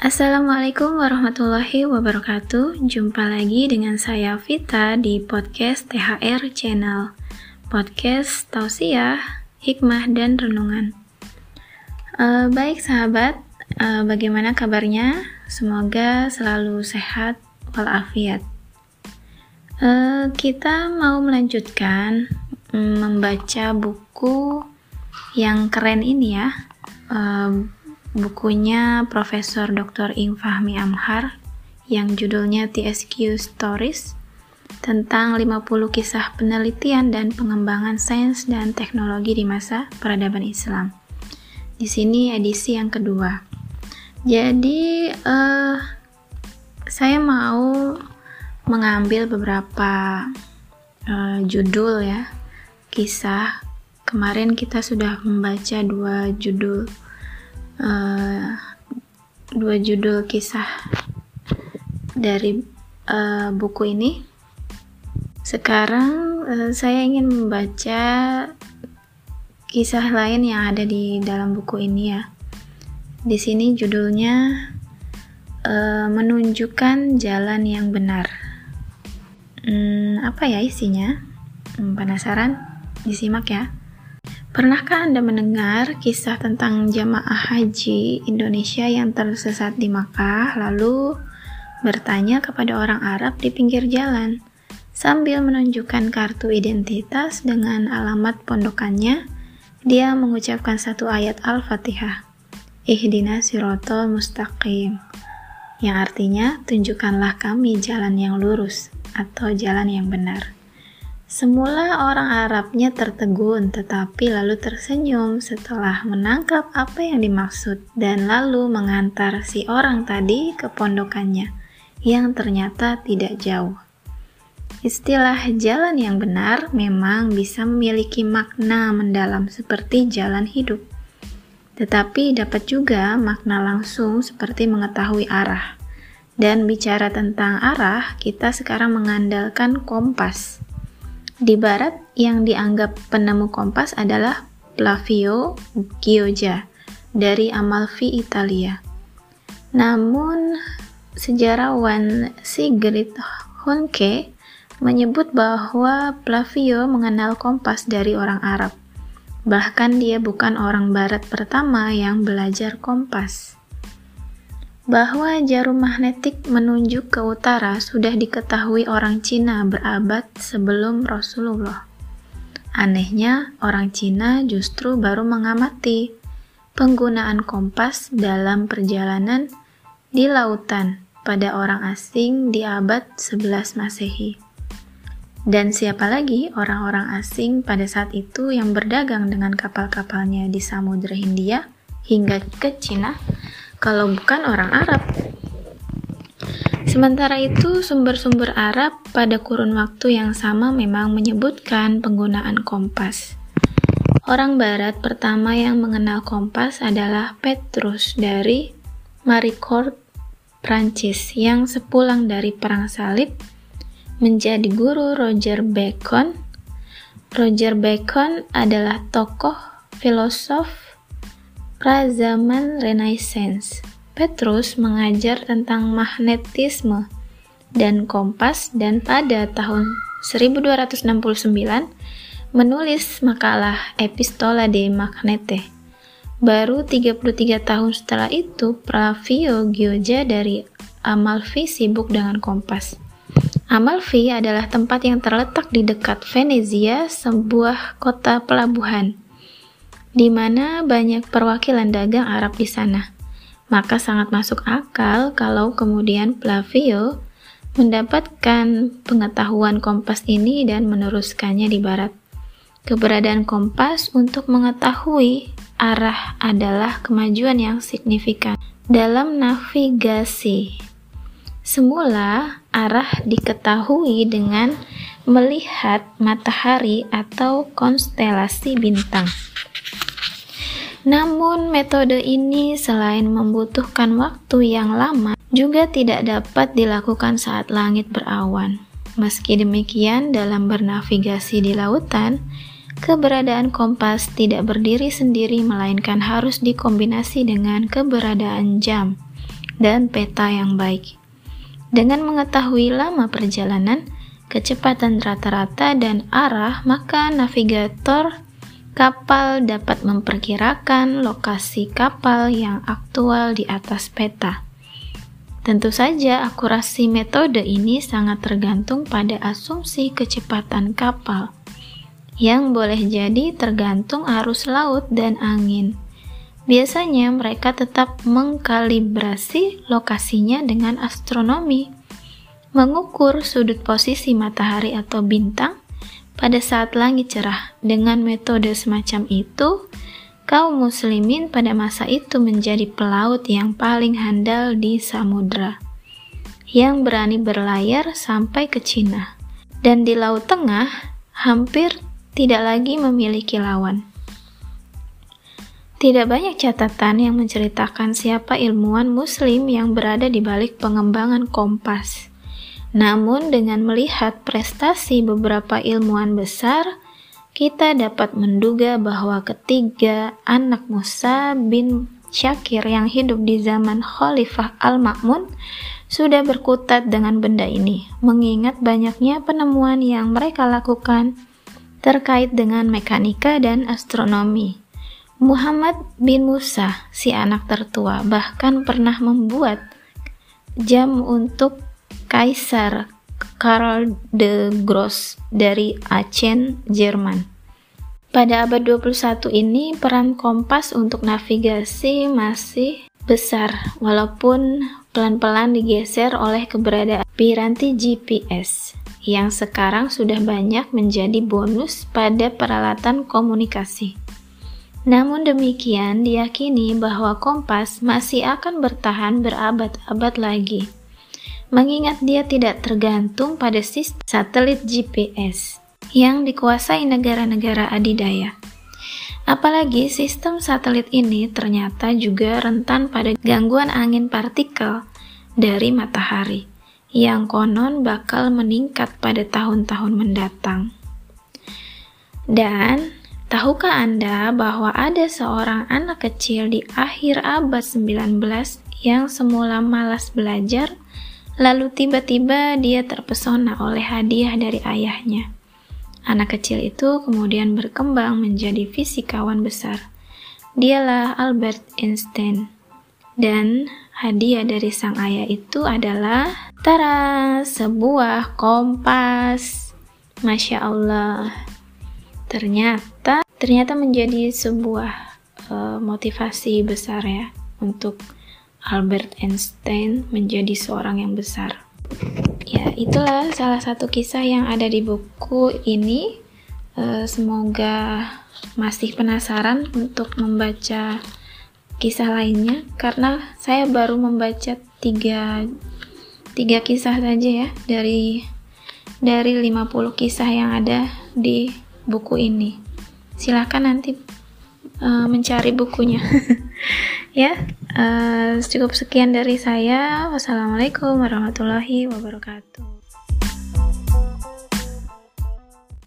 Assalamualaikum warahmatullahi wabarakatuh. Jumpa lagi dengan saya Vita di podcast THR Channel. Podcast tausiah, hikmah dan renungan. Uh, baik sahabat, uh, bagaimana kabarnya? Semoga selalu sehat walafiat. Uh, kita mau melanjutkan um, membaca buku yang keren ini ya. Bukunya Profesor Dr. Ing Fahmi Amhar yang judulnya TSQ Stories tentang 50 kisah penelitian dan pengembangan sains dan teknologi di masa peradaban Islam. Di sini edisi yang kedua. Jadi uh, saya mau mengambil beberapa uh, judul ya kisah. Kemarin kita sudah membaca dua judul uh, dua judul kisah dari uh, buku ini. Sekarang uh, saya ingin membaca kisah lain yang ada di dalam buku ini ya. Di sini judulnya uh, menunjukkan jalan yang benar. Hmm, apa ya isinya? Hmm, penasaran? Disimak ya. Pernahkah Anda mendengar kisah tentang jamaah haji Indonesia yang tersesat di Makkah lalu bertanya kepada orang Arab di pinggir jalan? Sambil menunjukkan kartu identitas dengan alamat pondokannya dia mengucapkan satu ayat Al-Fatihah. Ihdina sirotol mustaqim yang artinya tunjukkanlah kami jalan yang lurus atau jalan yang benar Semula orang Arabnya tertegun, tetapi lalu tersenyum setelah menangkap apa yang dimaksud dan lalu mengantar si orang tadi ke pondokannya yang ternyata tidak jauh. Istilah jalan yang benar memang bisa memiliki makna mendalam seperti jalan hidup, tetapi dapat juga makna langsung seperti mengetahui arah. Dan bicara tentang arah, kita sekarang mengandalkan kompas di barat, yang dianggap penemu kompas adalah Flavio Gioja dari Amalfi, Italia. Namun, sejarawan Sigrid Honke menyebut bahwa Flavio mengenal kompas dari orang Arab. Bahkan dia bukan orang barat pertama yang belajar kompas bahwa jarum magnetik menunjuk ke utara sudah diketahui orang Cina berabad sebelum Rasulullah. Anehnya, orang Cina justru baru mengamati penggunaan kompas dalam perjalanan di lautan pada orang asing di abad 11 Masehi. Dan siapa lagi orang-orang asing pada saat itu yang berdagang dengan kapal-kapalnya di Samudra Hindia hingga ke Cina? Kalau bukan orang Arab. Sementara itu, sumber-sumber Arab pada kurun waktu yang sama memang menyebutkan penggunaan kompas. Orang Barat pertama yang mengenal kompas adalah Petrus dari Maricourt, Prancis, yang sepulang dari Perang Salib menjadi guru Roger Bacon. Roger Bacon adalah tokoh filosof prazaman Renaissance. Petrus mengajar tentang magnetisme dan kompas dan pada tahun 1269 menulis makalah Epistola de Magnete. Baru 33 tahun setelah itu, Flavio Gioja dari Amalfi sibuk dengan kompas. Amalfi adalah tempat yang terletak di dekat Venezia, sebuah kota pelabuhan di mana banyak perwakilan dagang Arab di sana. Maka sangat masuk akal kalau kemudian Flavio mendapatkan pengetahuan kompas ini dan meneruskannya di barat. Keberadaan kompas untuk mengetahui arah adalah kemajuan yang signifikan dalam navigasi. Semula, arah diketahui dengan melihat matahari atau konstelasi bintang. Namun, metode ini selain membutuhkan waktu yang lama, juga tidak dapat dilakukan saat langit berawan. Meski demikian, dalam bernavigasi di lautan, keberadaan kompas tidak berdiri sendiri, melainkan harus dikombinasi dengan keberadaan jam, dan peta yang baik. Dengan mengetahui lama perjalanan, kecepatan rata-rata dan arah, maka navigator kapal dapat memperkirakan lokasi kapal yang aktual di atas peta. Tentu saja, akurasi metode ini sangat tergantung pada asumsi kecepatan kapal, yang boleh jadi tergantung arus laut dan angin. Biasanya mereka tetap mengkalibrasi lokasinya dengan astronomi, mengukur sudut posisi matahari atau bintang pada saat langit cerah. Dengan metode semacam itu, kaum muslimin pada masa itu menjadi pelaut yang paling handal di samudra, yang berani berlayar sampai ke Cina. Dan di Laut Tengah, hampir tidak lagi memiliki lawan. Tidak banyak catatan yang menceritakan siapa ilmuwan Muslim yang berada di balik pengembangan kompas. Namun, dengan melihat prestasi beberapa ilmuwan besar, kita dapat menduga bahwa ketiga anak Musa bin Syakir yang hidup di zaman Khalifah Al-Ma'mun sudah berkutat dengan benda ini, mengingat banyaknya penemuan yang mereka lakukan terkait dengan mekanika dan astronomi. Muhammad bin Musa, si anak tertua, bahkan pernah membuat jam untuk Kaisar Karl de Gross dari Aachen, Jerman. Pada abad 21 ini, peran kompas untuk navigasi masih besar, walaupun pelan-pelan digeser oleh keberadaan piranti GPS yang sekarang sudah banyak menjadi bonus pada peralatan komunikasi. Namun demikian, diyakini bahwa kompas masih akan bertahan berabad-abad lagi, mengingat dia tidak tergantung pada sistem satelit GPS yang dikuasai negara-negara adidaya. Apalagi sistem satelit ini ternyata juga rentan pada gangguan angin partikel dari matahari, yang konon bakal meningkat pada tahun-tahun mendatang. Dan Tahukah Anda bahwa ada seorang anak kecil di akhir abad 19 yang semula malas belajar, lalu tiba-tiba dia terpesona oleh hadiah dari ayahnya. Anak kecil itu kemudian berkembang menjadi fisikawan besar. Dialah Albert Einstein. Dan hadiah dari sang ayah itu adalah tara sebuah kompas. Masya Allah. Ternyata ternyata menjadi sebuah uh, motivasi besar ya untuk Albert Einstein menjadi seorang yang besar. Ya, itulah salah satu kisah yang ada di buku ini. Uh, semoga masih penasaran untuk membaca kisah lainnya karena saya baru membaca tiga tiga kisah saja ya dari dari 50 kisah yang ada di buku ini. Silahkan nanti uh, mencari bukunya. ya, uh, cukup sekian dari saya. Wassalamualaikum warahmatullahi wabarakatuh.